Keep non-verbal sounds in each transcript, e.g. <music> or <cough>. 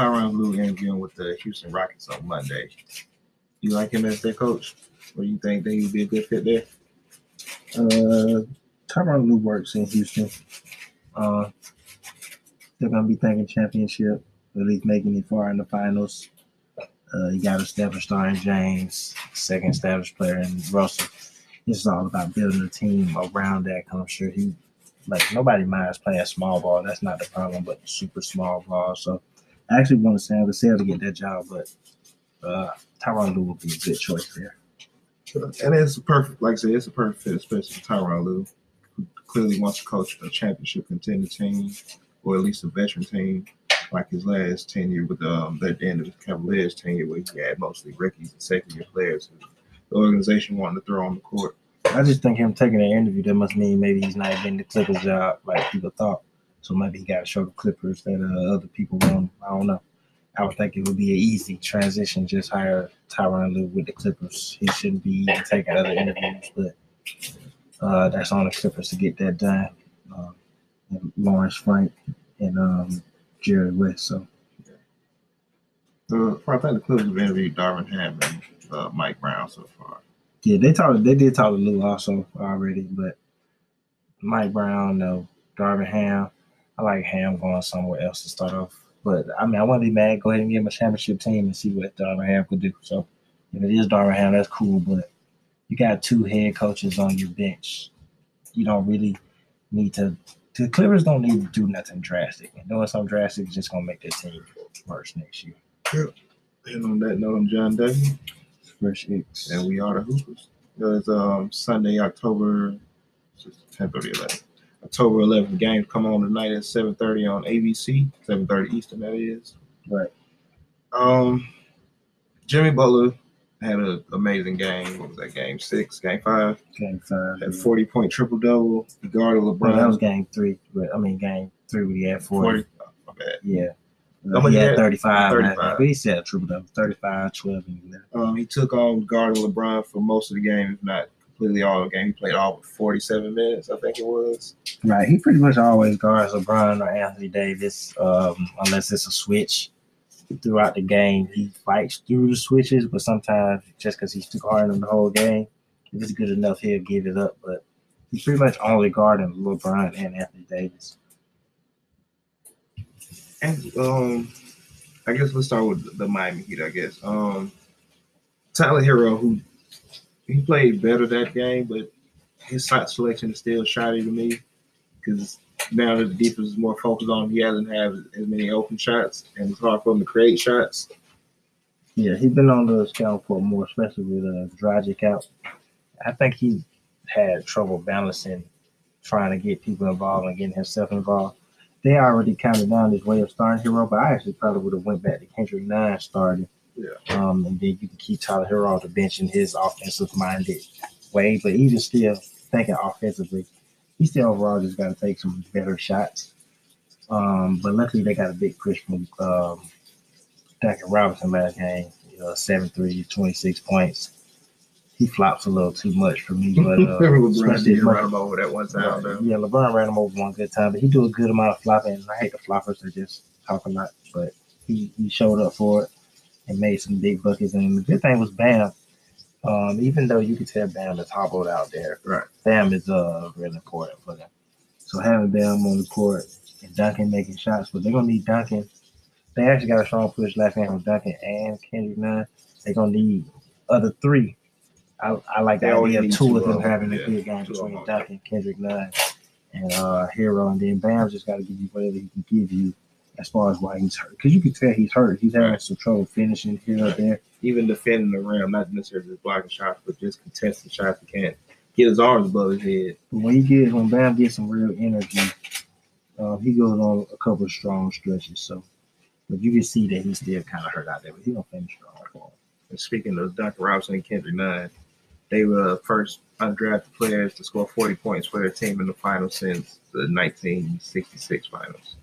Tyronn Lue interviewing with the Houston Rockets on Monday. You like him as their coach? Or you think that he'd be a good fit there? Uh, Tyronn Lue works in Houston. Uh, they're gonna be thinking championship, at least making it far in the finals. Uh, you got a established star in James, second established player in Russell. It's all about building a team around that. I'm sure he, like nobody minds playing small ball. That's not the problem, but super small ball. So I actually want to Sam Cassell to get that job, but uh, Tyronn Lue would be a good choice there. And it's a perfect, like I said, it's a perfect fit, especially for Tyronn Lue, who clearly wants to coach a championship contender team, or at least a veteran team, like his last tenure with um, end of his Cavaliers tenure, where he had mostly rookies and second year players who the organization wanted to throw on the court. I just think him taking an interview that must mean maybe he's not getting the Clippers job like people thought. So maybe he got to show the Clippers that uh, other people want. I don't know. I would think it would be an easy transition. Just hire Tyronn Lue with the Clippers. He shouldn't be taking other interviews, but uh, that's on the Clippers to get that done. And Lawrence Frank and um, Jerry West. So Uh, I think the Clippers have interviewed Darvin Ham and uh, Mike Brown so far. yeah, they talked. They did talk to Lue also already, but Mike Brown, no, Darvin Ham. I like Ham going somewhere else to start off. But I mean, I wouldn't be mad. Go ahead and give him a championship team and see what Darvin Ham could do. So if it is Darvin Ham, that's cool. But you got two head coaches on your bench. You don't really need to. The Clippers don't need to do nothing drastic. And doing something drastic is just gonna make their team worse next year. And on that note, I'm John Duggan, Fresh X. and we are the Hoopers. It's um, Sunday, October 10th or 11th. October 11th game come on tonight at 7:30 on ABC, 7:30 Eastern. That is. Right. Um, Jimmy Butler had an amazing game. What was that? Game six, game five. Game five. Had 40 point triple double. He guarded LeBron. that was game three, but I mean game three we had 40. 40. oh, my bad. Yeah. Much he had had? 35. 35. 35. But he said a triple double 35, 12, and 11. Um, he took on guarding LeBron for most of the game, if not completely all the game. He played all but 47 minutes, I think it was. Right. He pretty much always guards LeBron or Anthony Davis, um, unless it's a switch. Throughout the game, he fights through the switches, but sometimes just because he's too hard on the whole game, if it's good enough, he'll give it up. But he's pretty much only guarding LeBron and Anthony Davis. And um, I guess let's start with the Miami Heat. I guess um, Tyler Herro, who he played better that game, but his shot selection is still shoddy to me because now that the defense is more focused on him, he hasn't had as many open shots, and it's hard for him to create shots. Yeah, he's been on the scout for more, especially with uh, Dragic out. I think he had trouble balancing, trying to get people involved and getting himself involved. They already counted down his way of starting Herro, but I actually probably would have went back to Kendrick Nunn starting. Yeah. Um, and then you can keep Tyler Herro off the bench in his offensive minded way. But even still thinking offensively, he still overall just got to take some better shots. Um, but luckily they got a big push from um, Duncan Robinson last game. You know, 7 3, 26 points. He flops a little too much for me, <laughs> but uh, LeBron did run him over that one time. though. yeah, LeBron ran him over one good time, but he do a good amount of flopping. And I hate the floppers; they just talk a lot. But he, he showed up for it and made some big buckets. And the good thing was Bam. Um, even though you could tell Bam is hobbled out there, Right. Bam is uh really important for them. So having Bam on the court and Duncan making shots, but they're gonna need Duncan. They actually got a strong push last game from Duncan and Kendrick Nunn. They're gonna need other three. I, I like the idea of two of them having a yeah, good game between. Duncan, Kendrick Nunn, and uh Herro, and then Bam just got to give you whatever he can give you as far as why he's hurt. Because you can tell he's hurt. He's having Right. some trouble finishing here or there. Even defending the rim, not necessarily just blocking shots, but just contesting shots. He can't get his arms above his head. But when he gets when Bam gets some real energy, uh, he goes on a couple of strong stretches. So, but you can see that he's still kind of hurt out there, but he's gonna finish strong. And speaking of Dr. Robinson and Kendrick Nunn, they were the first undrafted players to score 40 points for their team in the finals since the 1966 finals.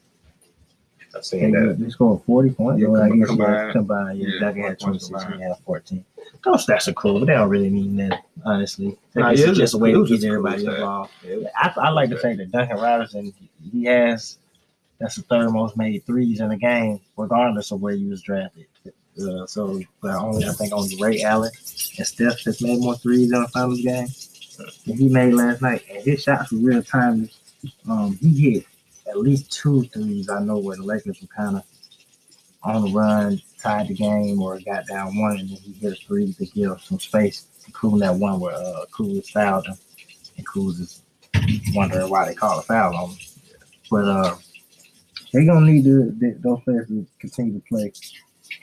Seen that. They scored 40 points. Yeah, Well, I guess combined. yeah, combined. Yeah, Duncan had 40 points 26 and combined. he had 14. Those stats are cool, but they don't really mean that, honestly. Nah, it's was just a way to get just cool everybody involved. Yeah, I, I like the fact that Duncan Robinson, he has That's the third most made threes in the game, regardless of where you was drafted. Uh, so, but only I think only Ray Allen and Steph has made more threes in the finals game than he made last night. And his shots were real timely. Um, he hit at least two threes. I know where the Lakers were kind of on the run, tied the game, or got down one, and then he hit a three to give some space, including that one where uh, Cruz fouled him, and Cruz is wondering why they call a foul on him. But uh, they're gonna need to, those players to continue to play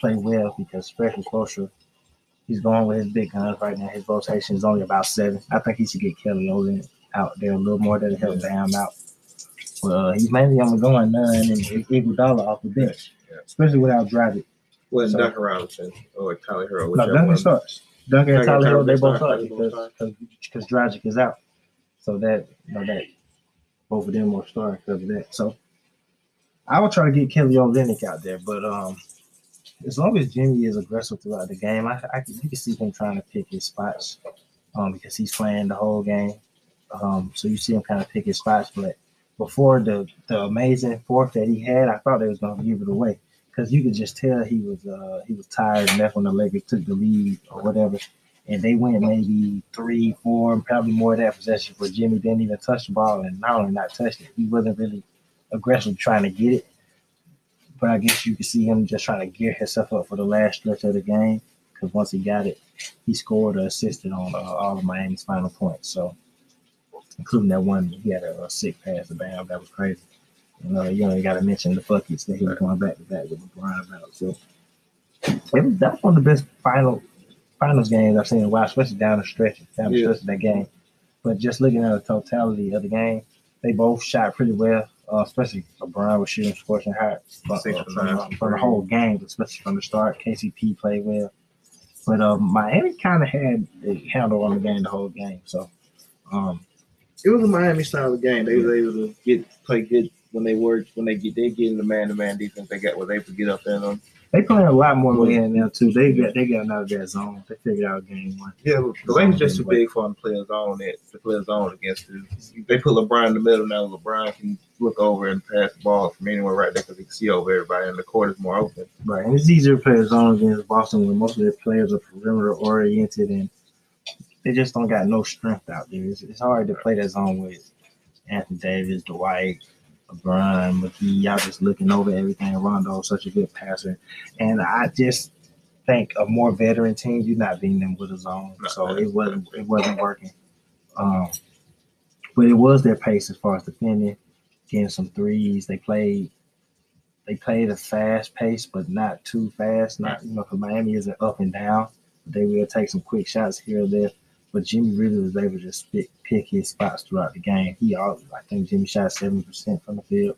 play well because especially closer. He's going with his big guns right now. His rotation is only about seven. I think he should get Kelly Olin out there a little more to help Bam out. Uh, he's mainly only going Nunn and Iguodala off the bench, Yeah. especially without Dragic. Well, So- Duncan Robinson or Tyler Herro. No, Duncan starts. Duncan and Tyler Herro, they both start, start they both because because Dragic is out. So that you know that both of them will start because of that. So I will try to get Kelly Olynyk out there, but um, as long as Jimmy is aggressive throughout the game, I, I you can see him trying to pick his spots, um, because he's playing the whole game. Um, so you see him kind of pick his spots, but before the the amazing fourth that he had, I thought they was gonna give it away because you could just tell he was uh he was tired, and that's when the Lakers took the lead or whatever, and they went maybe three, four, probably more of that possession. Where Jimmy didn't even touch the ball, and not only not touch it, he wasn't really aggressively trying to get it. But I guess you could see him just trying to gear himself up for the last stretch of the game because once he got it, he scored or assisted on uh, all of Miami's final points. So, including that one, he had a, a sick pass to Bam. That was crazy. You know, you know, you got to mention the buckets that he was going back to back with LeBron about. So, it was, that's one of the best final finals games I've seen in a while, especially down the stretch, down the Yeah. stretch of that game. But just looking at the totality of the game, they both shot pretty well. Uh, especially LeBron was shooting scorching hot uh, uh, for from, from the whole game, especially from the start. KCP played well, but um, Miami kind of had a handle on the game the whole game. So, um, It was a Miami style of game. They was able to get play good when they were when they get they get in the man to man defense. They got was able to get up there. On. they playing a lot more man now too. They got they got out of that zone. They figured out game one. Yeah, the Lakers just too big for them to play a zone that to play a zone against. Them. They put LeBron in the middle now. LeBron can look over and pass the ball from anywhere right there because he can see over everybody, and the court is more open. Right, and it's easier to play a zone against Boston when most of their players are perimeter oriented and they just don't got no strength out there. It's, it's hard to play that zone with Anthony Davis, Dwight, LeBron, McGee. Y'all just looking over everything. Rondo's such a good passer, and I just think a more veteran team, you're not beating them with a zone, so it wasn't it wasn't working. Um, but it was their pace as far as defending, getting some threes. They played they played a fast pace, but not too fast. Not you know, because Miami isn't up and down. They will take some quick shots here or there. But Jimmy really was able to just pick, pick his spots throughout the game. He, all, I think Jimmy shot seventy percent from the field.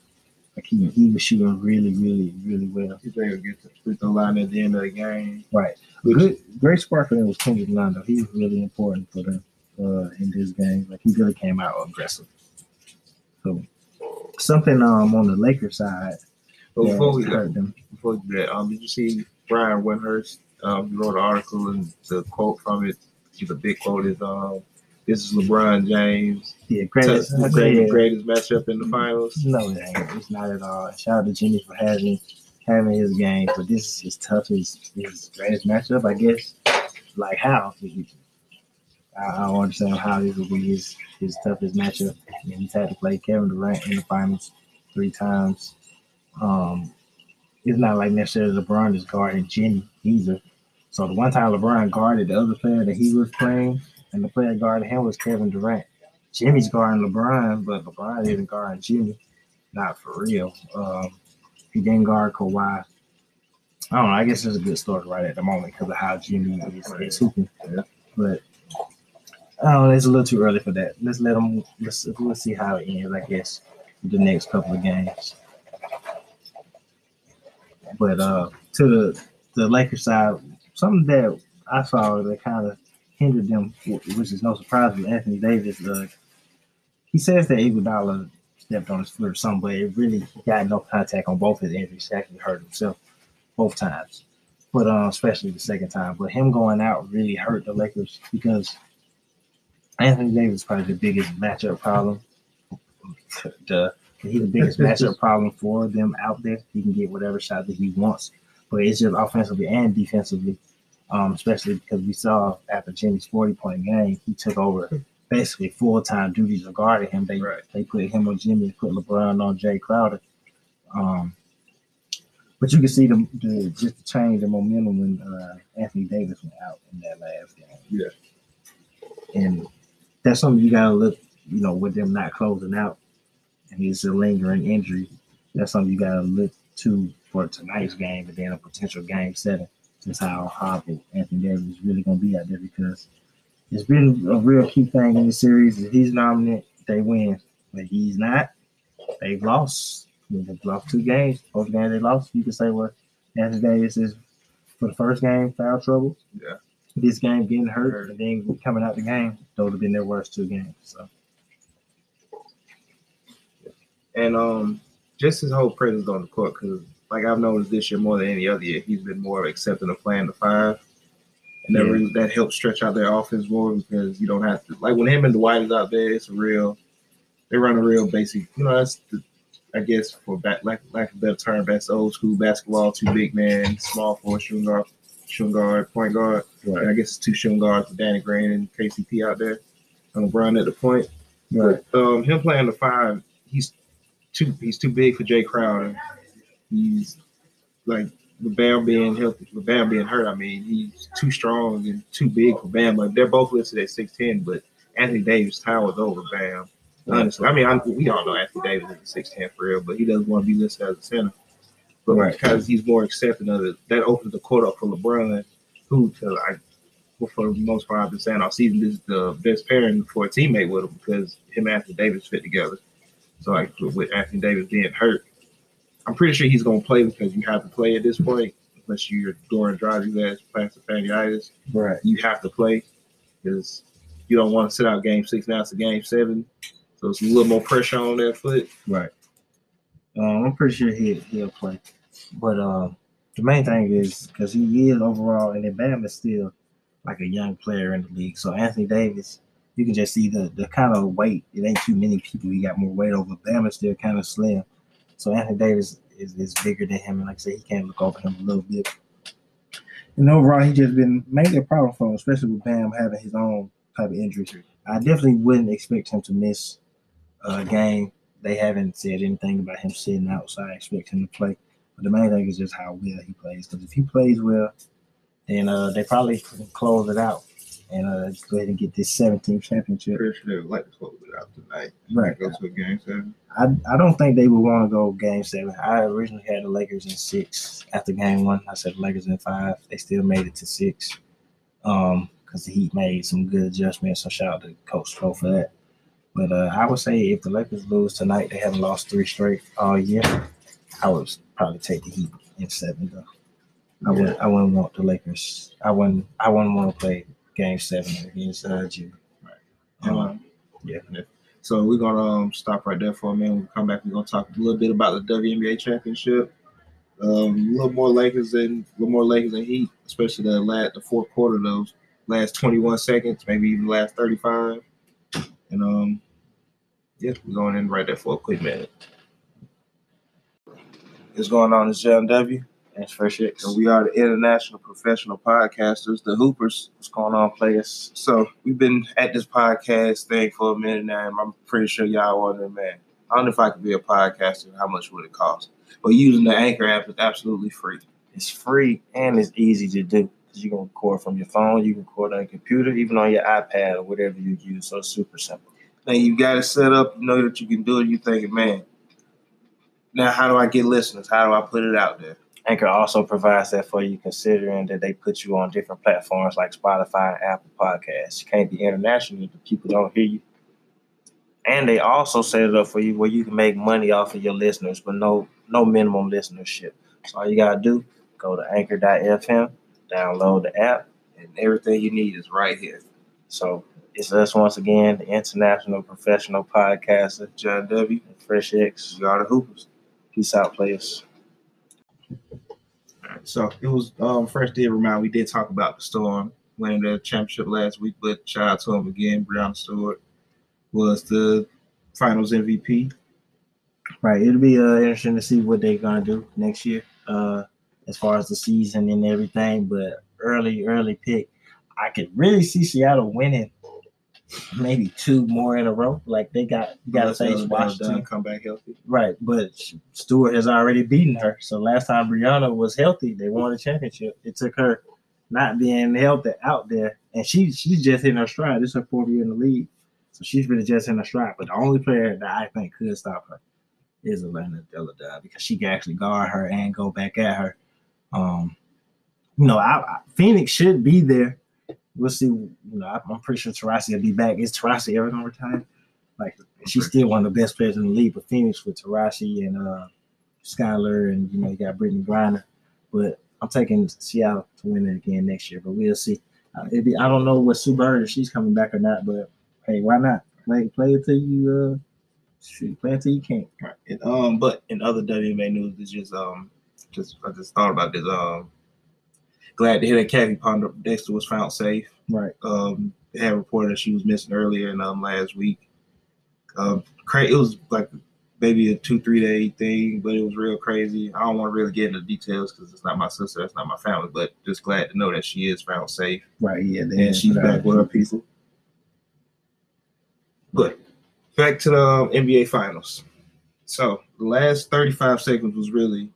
Like he, he was shooting really, really, really well. He's able to get to the free throw line at the end of the game. Right. Good, great spark for them was Kendrick though. He was really important for them uh, in this game. Like he really came out aggressive. So something um on the Lakers side yeah, before we hurt them. before that, um, did you see Brian Windhorst? Um, he wrote an article and the quote from it, the big quote is, um, "This is LeBron James, Yeah, greatest. the yeah. greatest matchup in the finals." No, it ain't. It's not at all. Shout out to Jimmy for having having his game, but this is his toughest, his greatest matchup, I guess. Like how? I I don't understand how this would be his his toughest matchup. Mean, he's had to play Kevin Durant in the finals three times. Um, it's not like necessarily LeBron is guarding Jimmy either. So the one time LeBron guarded the other player that he was playing, and the player guarding him was Kevin Durant. Jimmy's guarding LeBron, but LeBron isn't guarding Jimmy. Not for real. Um, he didn't guard Kawhi. I don't know. I guess it's a good story right at the moment because of how Jimmy is, is hooping. But I don't know. It's a little too early for that. Let's let them. Let's let's see how it ends. I guess the next couple of games. But uh, to the the Lakers side, something that I saw that kind of hindered them, which is no surprise with Anthony Davis. Uh, he says that Iguodala stepped on his foot or something, but it really got no contact on both his injuries. He actually hurt himself both times, but uh, especially the second time. But him going out really hurt the Lakers because Anthony Davis is probably the biggest matchup problem. <laughs> The He's the biggest <laughs> matchup problem for them out there. He can get whatever shot that he wants, but it's just offensively and defensively, um, especially because we saw after Jimmy's 40 point game, he took over basically full time duties regarding him. They Right. they put him on Jimmy, put LeBron on Jay Crowder. Um, but you can see the, the just the change in momentum when uh, Anthony Davis went out in that last game. Yeah. and that's something you gotta look. You know, with them not closing out, and it's a lingering injury. That's something you gotta look to for tonight's game, and then a potential game seven. Just how horrible Anthony Davis is really gonna be out there because it's been a real key thing in the series. If he's nominated, they win. But he's not. They've lost. They've lost two games. Both games they lost. You could say, well, Anthony Davis is for the first game foul trouble. Yeah. This game getting hurt, and then coming out the game, those have been their worst two games. So and um, just his whole presence on the court. Because like I've noticed this year more than any other year, he's been more accepting of playing the five, and that Yeah. really, that helps stretch out their offense more because you don't have to like when him and Dwight is out there. It's a real, they run a real basic. You know, that's the, I guess for back lack, lack of a better term, that's old school basketball. Two big men, small forward, shooting guard, shooting guard, point guard. And I guess it's two shooting guards with Danny Green and KCP out there. And LeBron at the point. right, But um, him playing the five, he's too he's too big for Jay Crowder. He's like with Bam being healthy, with Bam being hurt. I mean, he's too strong and too big for Bam. Like they're both listed at six ten, but Anthony Davis towers over Bam. Honestly, I mean, I, we all know Anthony Davis is six ten for real, but he doesn't want to be listed as a center. But Right. because he's more accepting of it, that opens the court up for LeBron, who, to I well, for the most part, I've been saying all season, this is the best pairing for a teammate with him because him and Anthony Davis fit together. So, like with Anthony Davis being hurt, I'm pretty sure he's going to play because you have to play at this point, unless you're Doran Drive, you has plastic fasciitis. right. You have to play because you don't want to sit out game six. Now it's a game seven, so it's a little more pressure on that foot. Right. Um, I'm pretty sure he he'll play, but um, the main thing is because he is overall, and then Bam is still like a young player in the league. So Anthony Davis, you can just see the the kind of weight. It ain't too many people he got more weight over. Bam is still kind of slim, so Anthony Davis is, is bigger than him, and like I said, he can't look over him a little bit. And overall, he just been mainly a problem for him, especially with Bam having his own type of injury. I definitely wouldn't expect him to miss a game they haven't said anything about him sitting out, so I expect him to play. But the main thing is just how well he plays. Because if he plays well, then uh, they probably can close it out and uh, just go ahead and get this 17th championship. Pretty sure they would like to close it out tonight. Right. Go to a game seven. I, I don't think they would want to go game seven. I originally had the Lakers in six after game one. I said the Lakers in five. They still made it to six um, because the Heat made some good adjustments. So shout out to Coach Spo for that. But uh, I would say if the Lakers lose tonight, they haven't lost three straight all year. I would probably take the Heat in seven though. I would I wouldn't want the Lakers. I wouldn't I wouldn't want to play game seven against uh, Jimmy. And, Um, um, yeah. So we're gonna um, stop right there for a minute. We'll come back. We're gonna talk a little bit about the WNBA championship. Um, a little more Lakers and a little more Lakers and Heat, especially the last the fourth quarter, those last 21 seconds, maybe even the last 35. And um, yeah, we're going in right there for a quick minute. What's going on? It's John W. Thanks for shit. So we are the international professional podcasters, the Hoopers. What's going on, players? So we've been at this podcast thing for a minute now, and I'm pretty sure y'all wondering, man, I don't know if I could be a podcaster. How much would it cost? But using the Anchor app is absolutely free. It's free and it's easy to do you can record from your phone, you can record on your computer, even on your iPad or whatever you use. So it's super simple. Now you've got it set up. You know that you can do it. You thinking, man, now how do I get listeners? How do I put it out there? Anchor also provides that for you, considering that they put you on different platforms like Spotify and Apple Podcasts. You can't be international if people don't hear you. And they also set it up for you where you can make money off of your listeners, but no no minimum listenership. So all you gotta do, go to anchor.fm, download the app, And everything you need is right here. So it's us once again, the international professional podcaster, John W. Fresh X. We are the Hoopers. Peace out, players. So it was um first did remind we did talk about the storm winning the championship last week, but shout out to him again. Breanna Stewart was the finals MVP. Right. It'll be uh, interesting to see what they're gonna do next year, uh, as far as the season and everything. But early, early pick, I could really see Seattle winning <laughs> maybe two more in a row. Like they got you got to say Washington, come back healthy. right? But Stewart has already beaten her. So last time Breanna was healthy, they won the championship. It took her not being healthy out there, and she she's just in her stride. This is her fourth year in the league, so she's really just in her stride. But the only player that I think could stop her is Elena Delle Donne because she can actually guard her and go back at her. Um, you know, I, I, Phoenix should be there. We'll see. You know, I'm pretty sure Taurasi will be back. Is Taurasi ever gonna retire? Like, she's still one of the best players in the league. But Phoenix with Taurasi and uh, Skylar, and you know, you got Brittney Griner. But I'm taking Seattle to win it again next year. But we'll see. Uh, be, I don't know what Sue Bird if she's coming back or not. But hey, why not? Play play it till you uh, shoot, play it till you can't. Right. And, um, but in other WMA news, it's just um, just I just thought about this. Um, glad to hear that Kathy Ponder Dexter was found safe. Right. Um, they had reported that she was missing earlier in um last week. Um, cra- it was like maybe a two three day thing, but it was real crazy. I don't want to really get into details because it's not my sister, it's not my family, but just glad to know that she is found safe Right. Yeah. and she's back with her people. But back to the um, NBA Finals. So the last 35 seconds was really,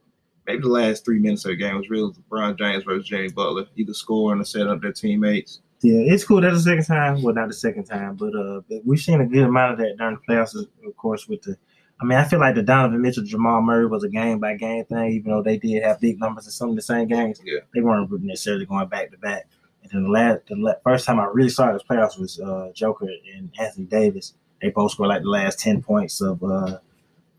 maybe the last three minutes of the game was really LeBron James versus Jimmy Butler, either scoring or setting up their teammates. Yeah, it's cool. That's the second time. Well, not the second time, but uh, we've seen a good amount of that during the playoffs. Of course, with the, I mean, I feel like the Donovan Mitchell, Jamal Murray was a game by game thing. Even though they did have big numbers in some of the same games, Yeah. they weren't necessarily going back to back. And then the last, the la- first time I really saw this playoffs was uh, Joker and Anthony Davis. They both scored like the last ten points of, uh,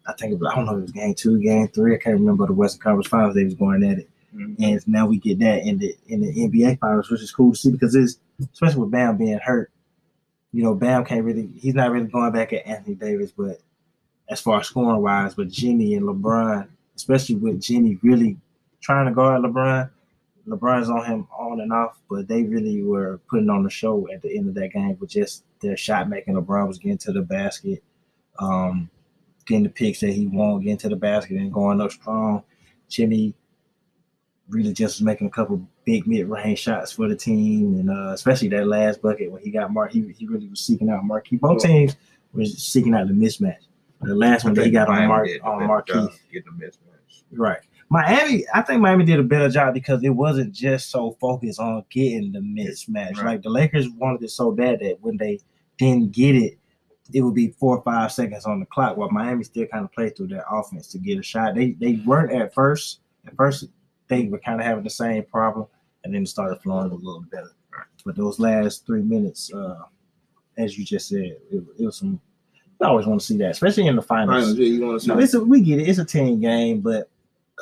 I think it was, I don't know, if it was game two, game three. I can't remember the Western Conference Finals. They was going at it and now we get that in the in the NBA finals, which is cool to see because it's especially with Bam being hurt. You know, Bam can't really he's not really going back at Anthony Davis, but as far as scoring wise, but Jimmy and LeBron, especially with Jimmy really trying to guard LeBron, LeBron's on him on and off, but they really were putting on the show at the end of that game with just their shot making. LeBron was getting to the basket, um, getting the picks that he wanted, getting to the basket and going up strong. Jimmy really just was making a couple big mid-range shots for the team, and uh, especially that last bucket when he got Mark, he, he really was seeking out Marquis. Both teams was seeking out the mismatch. The last one that he got on Mark on Marquis, Get the mismatch. right? Miami, I think Miami did a better job because it wasn't just so focused on getting the mismatch. Right. Like the Lakers wanted it so bad that when they didn't get it, it would be four or five seconds on the clock. While Miami still kind of played through their offense to get a shot. They they weren't at first. At first, they were kind of having the same problem, and then it started flowing a little better. But those last three minutes, uh, as you just said, it, it was some. I always want to see that, especially in the finals. Yeah, you want to see No, it's a, we get it. It's a team game, but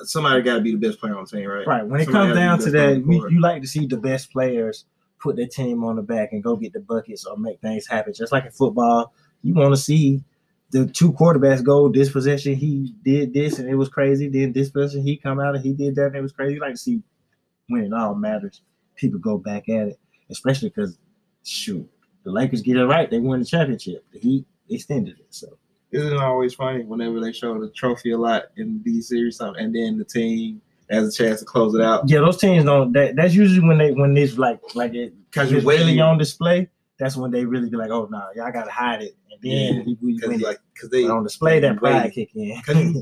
somebody got to be the best player on the team, right? right when it Somebody comes down to the best player that, we, you like to see the best players put their team on the back and go get the buckets or make things happen. Just like in football, you want to see the two quarterbacks go this possession he did this and it was crazy. Then this possession he come out and he did that and it was crazy. You like to see when it all matters, people go back at it, especially because shoot, the Lakers get it right, they win the championship. The Heat extended it, so. Isn't it always funny whenever they show the trophy a lot in these series, and then the team has a chance to close it out? Yeah, those teams don't. That, that's usually when they when it's like like it Because it's really on display. That's when they really be like, oh no, y'all gotta hide it, and then Yeah, we, we because win like because they on display, that pride kick in.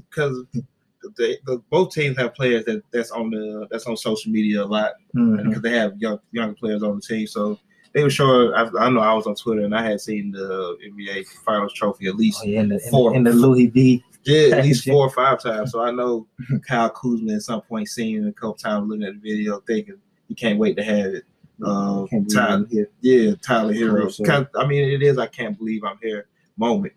because <laughs> they the, both teams have players that that's on the that's on social media a lot mm-hmm. because they have young younger players on the team. So they were sure. I, I know I was on Twitter and I had seen the NBA Finals trophy at least Oh, yeah, in the, in, Four. the, in the Louis V. yeah at <laughs> least four or five times. So I know <laughs> Kyle Kuzma at some point seen it a couple times looking at the video thinking he can't wait to have it. Um, Can't Tyler, here. yeah, Tyler Herro. Kind- I mean, it is. I can't believe I'm here moment,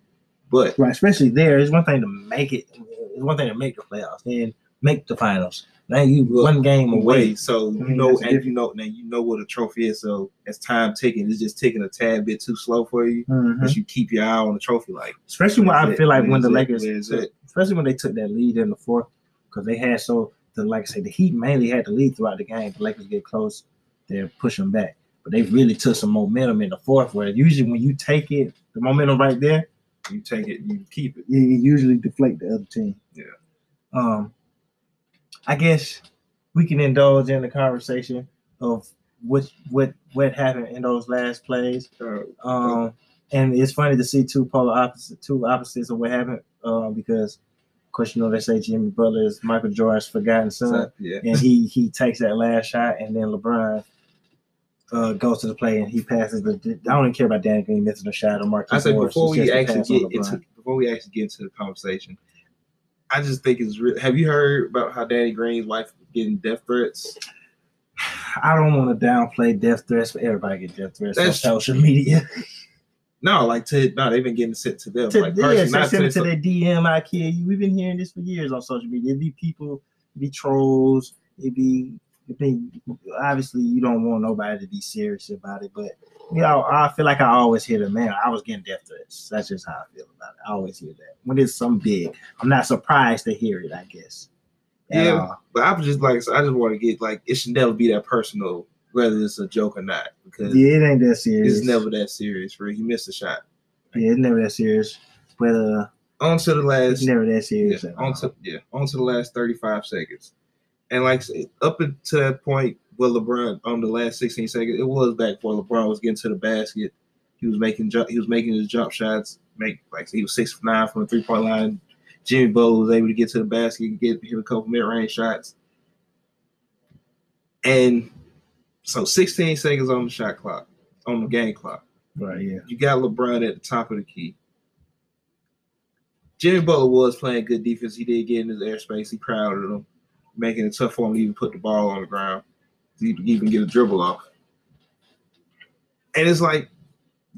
but Right, especially there. It's one thing to make it. It's one thing to make the playoffs, then make the finals. Now you one game away. So you I mean, know, and different. you know, now you know what a trophy is. So as time ticking, it's just ticking a tad bit too slow for you. Mhm. But you keep your eye on the trophy, like Especially when I Where's feel like when the it? Lakers, it? especially when they took that lead in the fourth, because they had so the like I say the Heat mainly had the lead throughout the game. The Lakers get close, they're pushing back, but they really took some momentum in the fourth. Where usually when you take it, the momentum right there, You take it, you keep it. you usually deflate the other team. Yeah. Um, I guess we can indulge in the conversation of what what what happened in those last plays. Um, and it's funny to see two polar opposite, two opposites of what happened. Uh, because, of course, you know they say Jimmy Butler is Michael Jordan's forgotten son, yeah. and he he takes that last shot, and then LeBron. Uh, goes to the play and he passes the. I don't even care about Danny Green missing a shot or Marquise I say Morris. before we actually get into before we actually get into the conversation, I just think it's real. Have you heard about how Danny Green's wife getting death threats? I don't want to downplay death threats, but everybody get death threats That's- on social media. <laughs> No, like to no, they've been getting sent to them. to, like yeah, personally, so not send it to to their DM. I kill you. We've been hearing this for years on social media. It'd be people, it'd be trolls. It'd be, obviously you don't want nobody to be serious about it, but you know I feel like I always hear the man. I was getting death threats. That's just how I feel about it. I always hear that when it's something big. I'm not surprised to hear it. I guess. Yeah. But I was just like, I just want to get like it should never be that personal, whether it's a joke or not, because Yeah, it ain't that serious. it's never that serious. For he missed a shot. Yeah, it's never that serious. But uh, On to the last, never that serious. all. on to yeah, on to the last thirty five seconds, and like up until that point, where LeBron on the last sixteen seconds, it was back where LeBron was getting to the basket. He was making jump. He was making his jump shots. Make like he was six for nine from the three point line. Jimmy Butler was able to get to the basket and get him a couple mid range shots. And so 16 seconds on the shot clock, on the game clock. Right. Yeah. You got LeBron at the top of the key. Jimmy Butler was playing good defense. He did get in his airspace. He crowded him, making it tough for him to even put the ball on the ground, to even- get a dribble off. And it's like,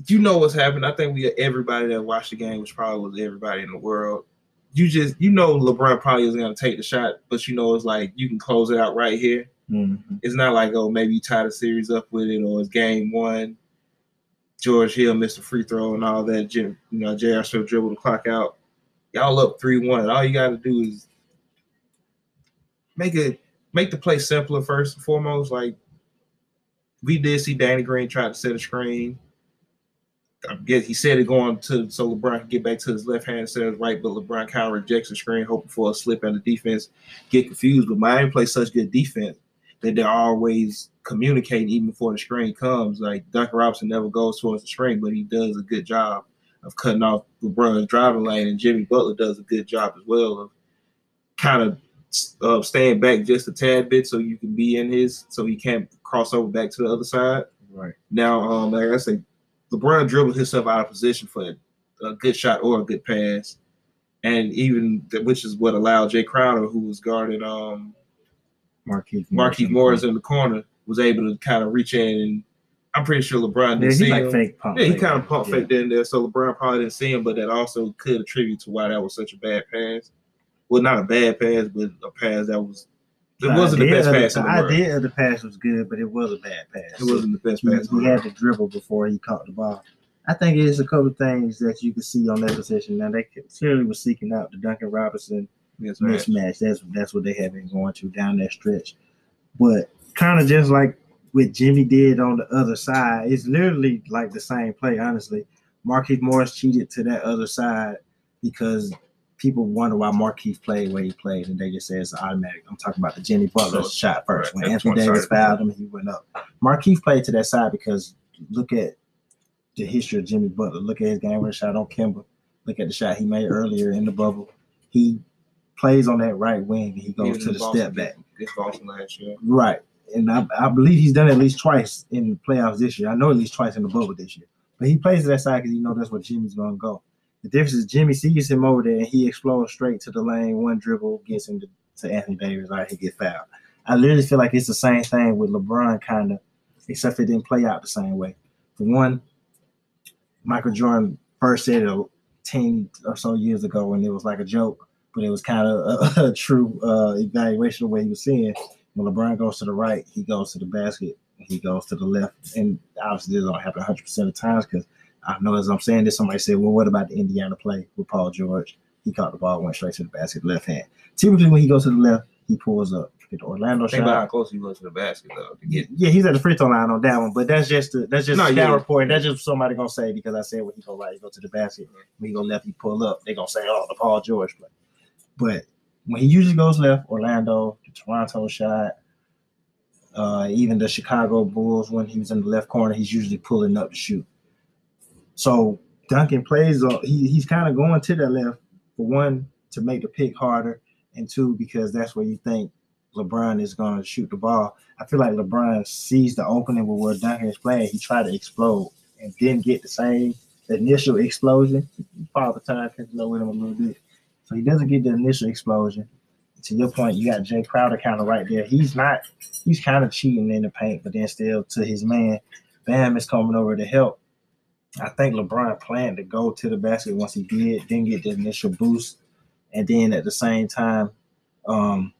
you know what's happened. I think we everybody that watched the game, which probably was everybody in the world. You just you know LeBron probably isn't gonna take the shot, but you know it's like you can close it out right here. Mhm. It's not like oh maybe you tie the series up with it or it's game one. George Hill missed a free throw and all that. Jim, you know, J.R. Smith dribbled the clock out. Y'all up three one. All you got to do is make it make the play simpler first and foremost. Like we did see Danny Green try to set a screen. I guess he said it going to so LeBron can get back to his left hand instead of his right, but LeBron kind of rejects the screen, hoping for a slip and the defense get confused. But Miami plays such good defense that they're always communicating even before the screen comes. Like Duncan Robinson never goes towards the screen, but he does a good job of cutting off LeBron's driving lane, and Jimmy Butler does a good job as well of kind of uh, staying back just a tad bit so you can be in his, so he can't cross over back to the other side. Right. Now, um, like I say, LeBron dribbled himself out of position for a good shot or a good pass, and even which is what allowed Jay Crowder, who was guarding um Marquise Marquise Morris in the corner, was able to kind of reach in, and I'm pretty sure LeBron didn't he see like him. fake pump. Yeah, he kind of pump yeah. faked in there, so LeBron probably didn't see him, but that also could attribute to why that was such a bad pass. Well, not a bad pass, but a pass that was. It wasn't the best pass the The world. idea of the pass was good, but it was a bad pass. It wasn't the best pass. in he had to dribble before he caught the ball. I think it's a couple things that you can see on that position. Now they clearly were seeking out the Duncan Robinson Yes, mismatch. That's that's what they have been going to down that stretch. But kind of just like what Jimmy did on the other side, it's literally like the same play. Honestly, Marquise Morris cheated to that other side because people wonder why Marquise played where he played, and they just say it's automatic. I'm talking about the Jimmy Butler So- shot first. right, When Anthony Davis fouled him, he went up. Marquise played to that side because look at the history of Jimmy Butler. Look at his game winning shot on Kimber. Look at the shot he made earlier in the bubble. He plays on that right wing and he goes to the Boston step back. Boston last year. Right. And I, I believe he's done it at least twice in the playoffs this year. I know at least twice in the bubble this year. But he plays to that side because he know that's where Jimmy's gonna go. The difference is Jimmy sees him over there and he explodes straight to the lane. One dribble gets him to, to Anthony Davis. Right, he get fouled. I literally feel like it's the same thing with LeBron, kind of, except it didn't play out the same way. For one, Michael Jordan first said it 10 or so years ago when it was like a joke, but it was kind of a, <laughs> a true uh, evaluation of what he was seeing. When LeBron goes to the right, he goes to the basket, he goes to the left. And obviously, this don't happen 100% of times because I know as I'm saying this, somebody said, well, what about the Indiana play with Paul George? He caught the ball, went straight to the basket, left hand. Typically, when he goes to the left, he pulls up. get the Orlando Think about how close he was to the basket though get. Yeah, he's at the free throw line on that one, but that's just the, that's just No, no, yeah. report. That's just somebody gonna say because I said when he go right, he go to the basket. When he go left, he pull up. They gonna say, oh, the Paul George play. But when he usually goes left, Orlando, the Toronto shot, uh, even the Chicago Bulls when he was in the left corner, he's usually pulling up to shoot. So Duncan plays. Uh, he, he's kind of going to the left for one to make the pick harder, and two because that's where you think LeBron is going to shoot the ball. I feel like LeBron sees the opening with where Duncan is playing. He tried to explode and didn't get the same initial explosion. Father time catching up with him a little bit, so he doesn't get the initial explosion. To your point, you got Jay Crowder kind of right there. He's not. He's kind of cheating in the paint, but then still to his man, Bam is coming over to help. I think LeBron planned to go to the basket once he did, didn't get the initial boost, and then at the same time, um,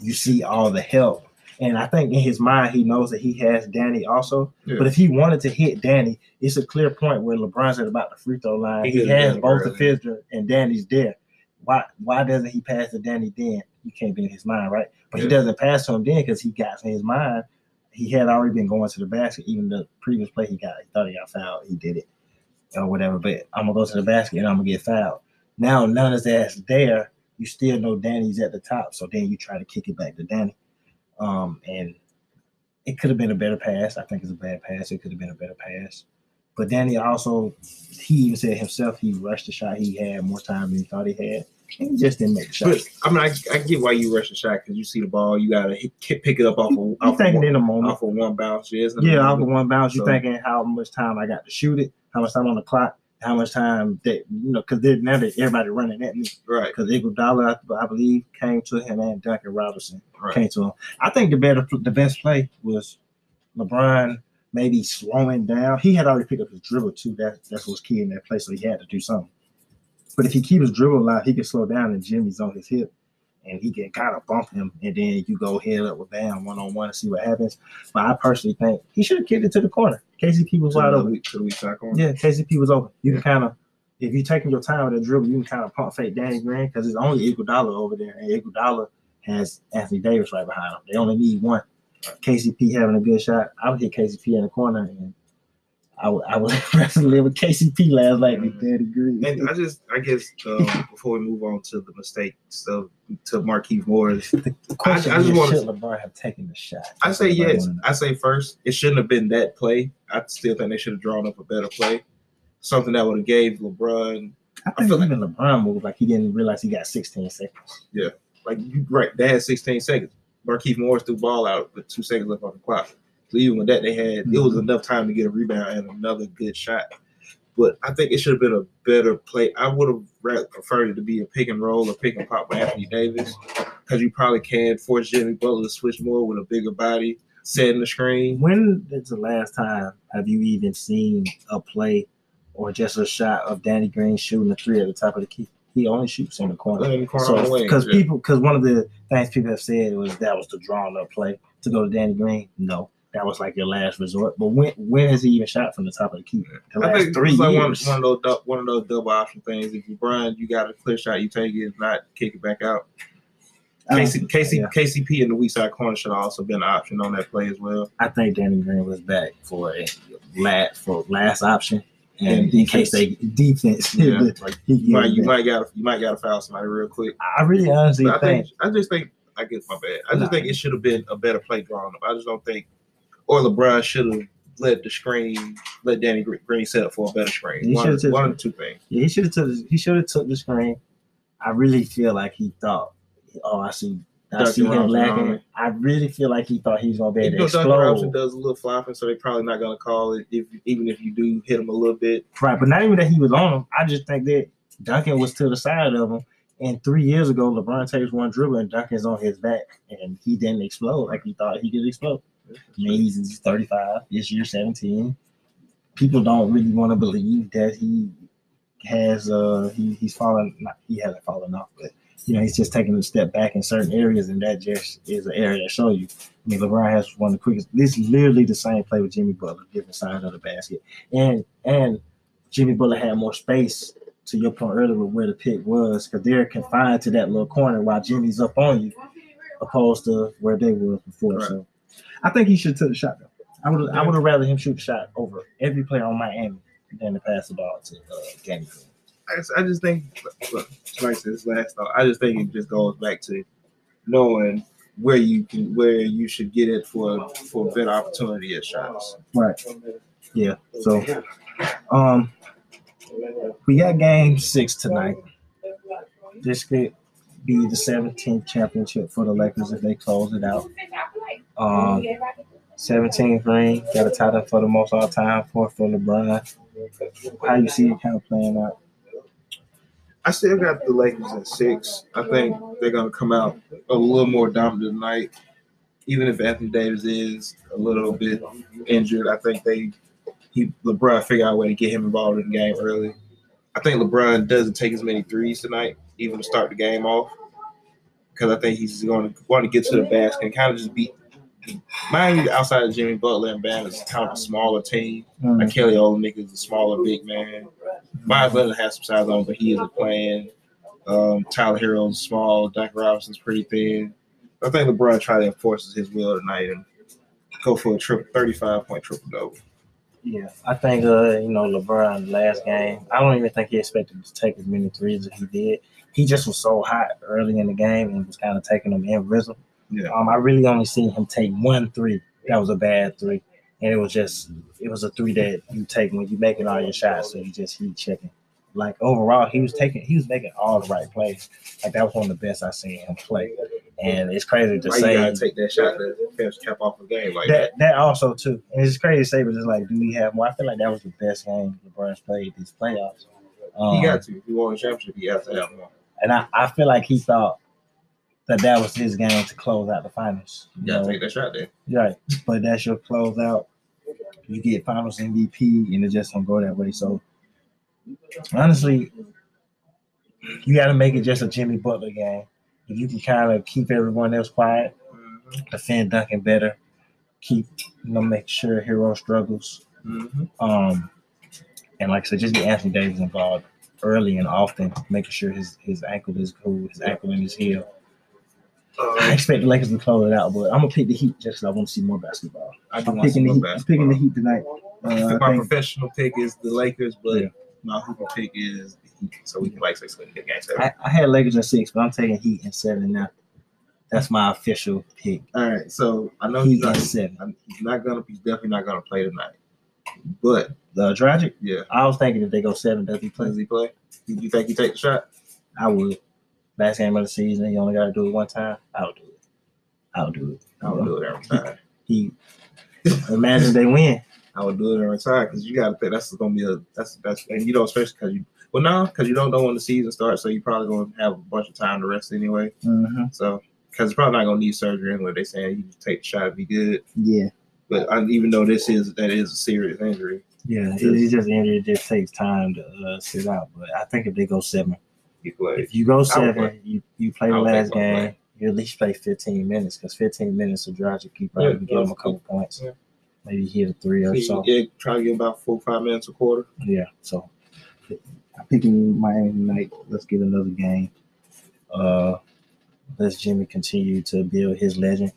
you see all the help. And I think in his mind, he knows that he has Danny also. Yeah. But if he wanted to hit Danny, it's a clear point where LeBron's at about the free throw line. He He, has both the. Fizdler and Danny's there. Why why doesn't he pass to Danny then? You can't be in his mind, right? But he doesn't pass to him then because he got in his mind. He had already been going to the basket. Even the previous play he got, he thought he got fouled. He did it or whatever. But I'm gonna go to the basket and I'm gonna get fouled. Now none of that's there. You still know Danny's at the top, so then you try to kick it back to Danny. Um, and it could have been a better pass. I think it's a bad pass. It could have been a better pass. But Danny also, he even said himself, he rushed the shot. He had more time than he thought he had. He just didn't make the shot. But I mean, I, I get why you rush the shot because you see the ball, you gotta hit, pick it up off of You off, of thinking one, in a moment. off of one bounce. Yeah, Yeah, off of one bounce, you So- thinking how much time I got to shoot it, how much time on the clock, how much time that you know, because now that everybody running at me, right, because Iguodala, I, I believe, came to him and Duncan Robinson right. came to him. I think the better, the best play was LeBron maybe slowing down. He had already picked up his dribble too. That that's what's key in that play, so he had to do something. But if he keeps his dribble alive, he can slow down and Jimmy's on his hip. And he can kind of bump him, and then you go head up with Bam one on one and see what happens. But I personally think he should have kicked it to the corner. KCP was wide open. to the weak side corner. Yeah, KCP was open. You can kind of, if you're taking your time with that dribble, you can kind of pump fake Danny Green because it's only Iguodala over there, and Iguodala has Anthony Davis right behind him. They only need one. KCP having a good shot. I would hit KCP in the corner, and I would I would <laughs> wrestle with KCP last night with Danny Green. And I just, I guess, um, before we move on to the mistakes of to Marquise Morris, <laughs> the question I just is, wanna- should LeBron have taken the shot? I say yes. I say first, it shouldn't have been that play. I still think they should have drawn up a better play, something that would have gave LeBron I I think feel like- even LeBron moved like he didn't realize he got 16 seconds. Yeah, like you right. They had 16 seconds. Marquise Morris threw ball out with two seconds left on the clock. With that, they had it was Mhm. enough time to get a rebound and another good shot. But I think it should have been a better play. I would have preferred it to be a pick and roll or pick and pop with Anthony Davis because you probably can force Jimmy Butler to switch more with a bigger body, setting the screen. When is the last time have you even seen a play or just a shot of Danny Green shooting a three at the top of the key? He only shoots in the corner. in the corner So, because yeah. people, because one of the things people have said was that was the drawn up play to go to Danny Green. No, that was like your last resort. But when when has he even shot from the top of the key? The I last think three like one, years. one of those one of those double option things. If you run, you got a clear shot, you take it. If not, kick it back out. KC, KC, yeah. KCP in the weak side corner should have also been an option on that play as well. I think Danny Green was back for a last for last option, and And in case they defense, <laughs> Yeah, like you might, you might got you might got to foul somebody real quick. I really honestly I think think I just think I guess my bad. I just Nah. think it should have been a better play drawn up. I just don't think, or LeBron should have let the screen, let Danny Green set up for a better screen. He One, should've took- one of the two things. Yeah, he should have took. He should have took the screen. I really feel like he thought, oh, I see, I Duncan see him Robinson on uh-huh. I really feel like he thought he was gonna be able to know, Duncan Robinson does a little flopping, so they're probably not going to call it. If even if you do hit him a little bit, Right, but not even that he was on him. I just think that Duncan was to the side of him. And three years ago, LeBron takes one dribble and Duncan's on his back, and he didn't explode like he thought he could explode. I mean, he's, he's 35, this year 17. People don't really want to believe that he has uh he, he's fallen not he hasn't fallen off, but you know, he's just taking a step back in certain areas, and that just is an area that show you. I mean, LeBron has one of the quickest. This is literally the same play with Jimmy Butler, different sides of the basket, and and Jimmy Butler had more space. To your point earlier, with where the pick was, because they're confined to that little corner while Jimmy's up on you. opposed to where they were before. Right. So I think he should took the shot though. I would I would have rather him shoot the shot over every player on Miami than to pass the ball to uh, Danny Green. I just, I just think, look, like this last thought, I just think it just goes back to knowing where you can, where you should get it for for a better opportunity at shots. Right. Yeah. So um we got game six tonight. This could be the 17th championship for the Lakers if they close it out. Um 17th ring, got a title for the most all time for for LeBron. How you see it kind of playing out? I still got the Lakers at six. I think they're gonna come out a little more dominant tonight. Even if Anthony Davis is a little bit injured, I think they he LeBron figure out a way to get him involved in the game early. I think LeBron doesn't take as many threes tonight, even to start the game off, because I think he's going to want to get to the basket and kind of just beat. Miami outside of Jimmy Butler and Bam is kind of a smaller team. Mm, Like Kelly Olynyk is a smaller big man. Meyers Leonard has some size on, but he isn't playing. Um, Tyler Herro's small. Duncan Robinson's pretty thin. I think LeBron tried to enforce his will tonight and go for a triple, 35 point triple double. Yeah, I think uh, you know, LeBron last game, I don't even think he expected to take as many threes as he did. He just was so hot early in the game and was kind of taking them in rhythm. Yeah. Um, I really only seen him take one three. That was a bad three. And it was just it was a three that you take when you making all your shots, so you just heat checking. Like overall, he was taking he was making all the right plays. Like that was one of the best I seen him play. And it's crazy to Why you say gotta take that shot to catch cap off a game like that? that that also too. And it's crazy to say, but it's like, do we have more? I feel like that was the best game LeBron's played these playoffs. Um, He got to. If he won a championship, he has to have more. and I, I feel like he thought that that was his game to close out the finals. You gotta know? take that shot there. Right. But that's your closeout. You get finals MVP and it just don't go that way. So honestly, you gotta make it just a Jimmy Butler game. If you can kind of keep everyone else quiet, defend Duncan better, keep you know, make sure Herro struggles. Mhm. Um and like I said, just get Anthony Davis involved early and often, making sure his his ankle is cool, his ankle and his heel. I Um, expect the Lakers to close it out, but I'm gonna pick the Heat just 'cause I want to see more basketball. I do I'm want to see picking the Heat. I'm picking the Heat tonight. I Uh, I my professional pick is the Lakers, but Yeah. my hooper pick is the Heat. So we can like something the game seven. I, I had Lakers in six, but I'm taking Heat in seven now. That's my official pick. All right, so I know he's Heat in not. seven. I'm- He's not gonna. He's definitely not gonna play tonight. But The tragic, yeah, I was thinking if they go seven, does he play? does he play? You you think he take the shot? I would. Last game of the season, you only got to do it one time. I'll do it. I'll do it. I will do it every time. He imagine they win. I would do it every time because you got to think that's gonna be a that's that's and you know especially because you well now because you don't know when the season starts, so you probably gonna have a bunch of time to rest anyway. hmm So because it's probably not gonna need surgery anyway. They saying you just take the shot and be good. Yeah, But I, even though this is that is a serious injury, yeah. It, it's just injury. It just takes time to uh, sit out. But I think if they go seven, he plays. if you go seven, play. you, you play the last game. You at least play 15 minutes because 15 minutes of drive you probably Yeah, can give him a couple points. Yeah. Maybe hit a three or so. Yeah, try to get about four five minutes a quarter. Yeah, so I'm picking Miami tonight. Let's get another game. Uh, let's Jimmy continue to build his legend.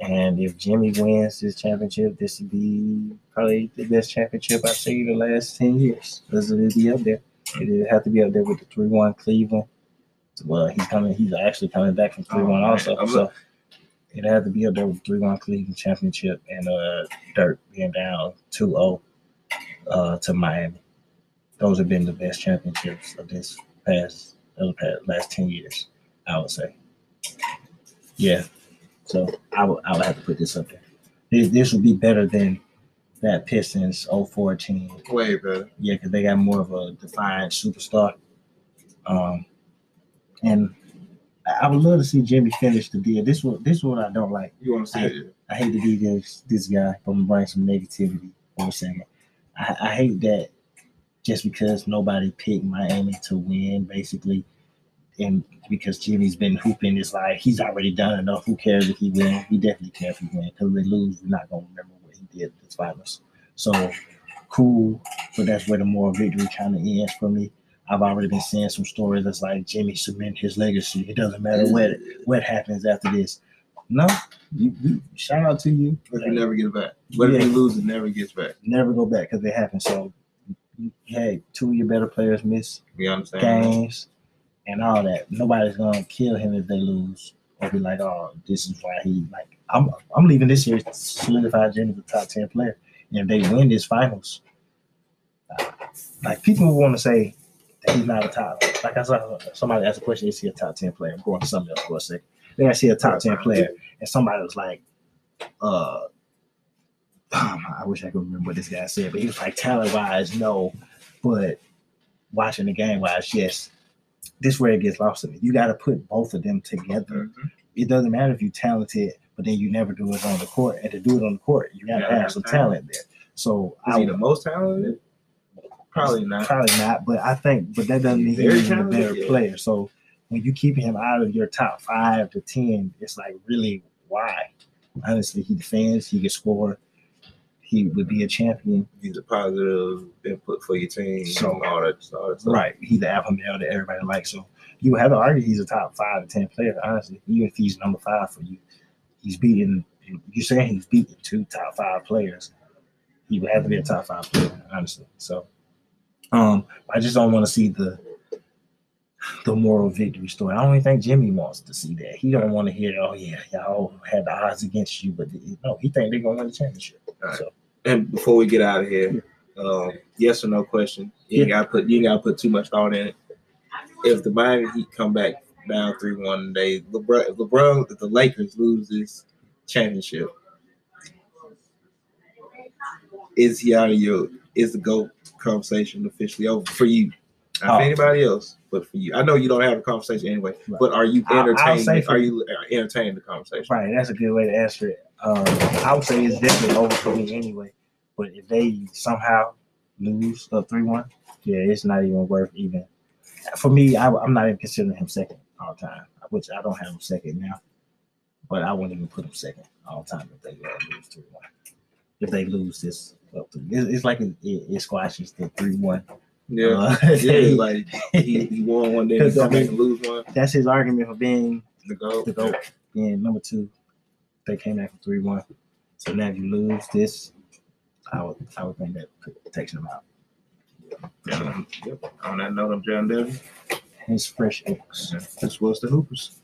And if Jimmy wins this championship, this would be probably the best championship I've seen in the last 10 years. This will be up there. It'll have to be up there with the 3 1 Cleveland. Well, he's coming, he's actually coming back from 3 1 Oh, man. also. So it'll have to be up there with 3 1 Cleveland championship and uh, Dirk being down 2 0 uh, to Miami those have been the best championships of this past, of the past last 10 years, I would say. Yeah. So I would I would have to put this up there. This, this would be better than that Pistons 04 team. Way better. Yeah, because they got more of a defined superstar. Um and I I would love to see Jimmy finish the deal. This one this one I don't like. You want to see it? I hate to be this this guy, but I'm gonna some negativity for a second. I, I hate that just because nobody picked Miami to win, basically, and because Jimmy's been hooping, it's like he's already done enough. Who cares if he wins? He definitely care if he wins because if they lose, we're not gonna remember what did this finals. So cool, but that's where the moral victory kind of ends for me. I've already been seeing some stories that's like Jimmy cement his legacy. It doesn't matter what what happens after this. No, you, you shout out to you. If you never get it back. But if Yeah. you lose, it never gets back. Never go back because it happened. So hey, two of your better players miss games and all that. Nobody's gonna kill him if they lose or be like, oh, this is why he like. I'm I'm leaving this year solidified Jimmy the top ten player. And if they win this finals, like people want to say that he's not a top. Like I saw somebody asked a question, is he a top ten player? I'm going to something else for a second. Then I see a top ten player, and somebody was like, uh. I wish I could remember what this guy said, but he was like, talent wise, no, but watching the game wise, yes. This where it gets lost to me. You got to put both of them together. Mhm. It doesn't matter if you're talented, but then you never do it on the court. And to do it on the court, you gotta have have some talent. talent there. So Is I he the most talented? Probably not. Probably not, but I think, but that doesn't mean he's a better yeah. player. So when you keep him out of your top five to ten, it's like really why? Honestly, he defends, he can score, he would be a champion. He's a positive input for your team. So- all that, all that stuff. Right. He's the alpha male that everybody likes. So you have to argue he's a top five to ten player, honestly. Even if he's number five for you, he's beating you're saying he's beating two top five players. He would have to be a top five player, honestly. So um I just don't want to see the the moral victory story. I don't even think Jimmy wants to see that. He don't want to hear, oh yeah, y'all had the odds against you, but no, he think they're gonna win the championship. Right. So And before we get out of here, um, yes or no question. You ain't gotta put you gotta put too much thought in it. If the Miami Heat come back down three one today, LeBron if LeBron if the Lakers lose this championship, is he out of your is the GOAT conversation officially over for you? Not Oh. for anybody else, but for you. I know you don't have a conversation anyway, Right. but are you I'll- I'll entertaining? say for- are you entertaining the conversation? Right, that's a good way to answer it. Um, I would say it's definitely over for me anyway. But if they somehow lose a three one, yeah, it's not even worth even. For me, I, am not even considering him second all time, which I don't have him second now. But I wouldn't even put him second all time if they uh, lose three one. If they lose this, up it's, like it, it, squashes the three one. Yeah. Uh, yeah, like <laughs> he, he won one day, I mean- lose one. that's his argument for being The GOAT. the GOAT. And number two, they came back from three one. So now if you lose this, I would I would think that takes them out. Yeah. Yep. On that note, I'm John Devin his fresh eggs. As well as the hoopers.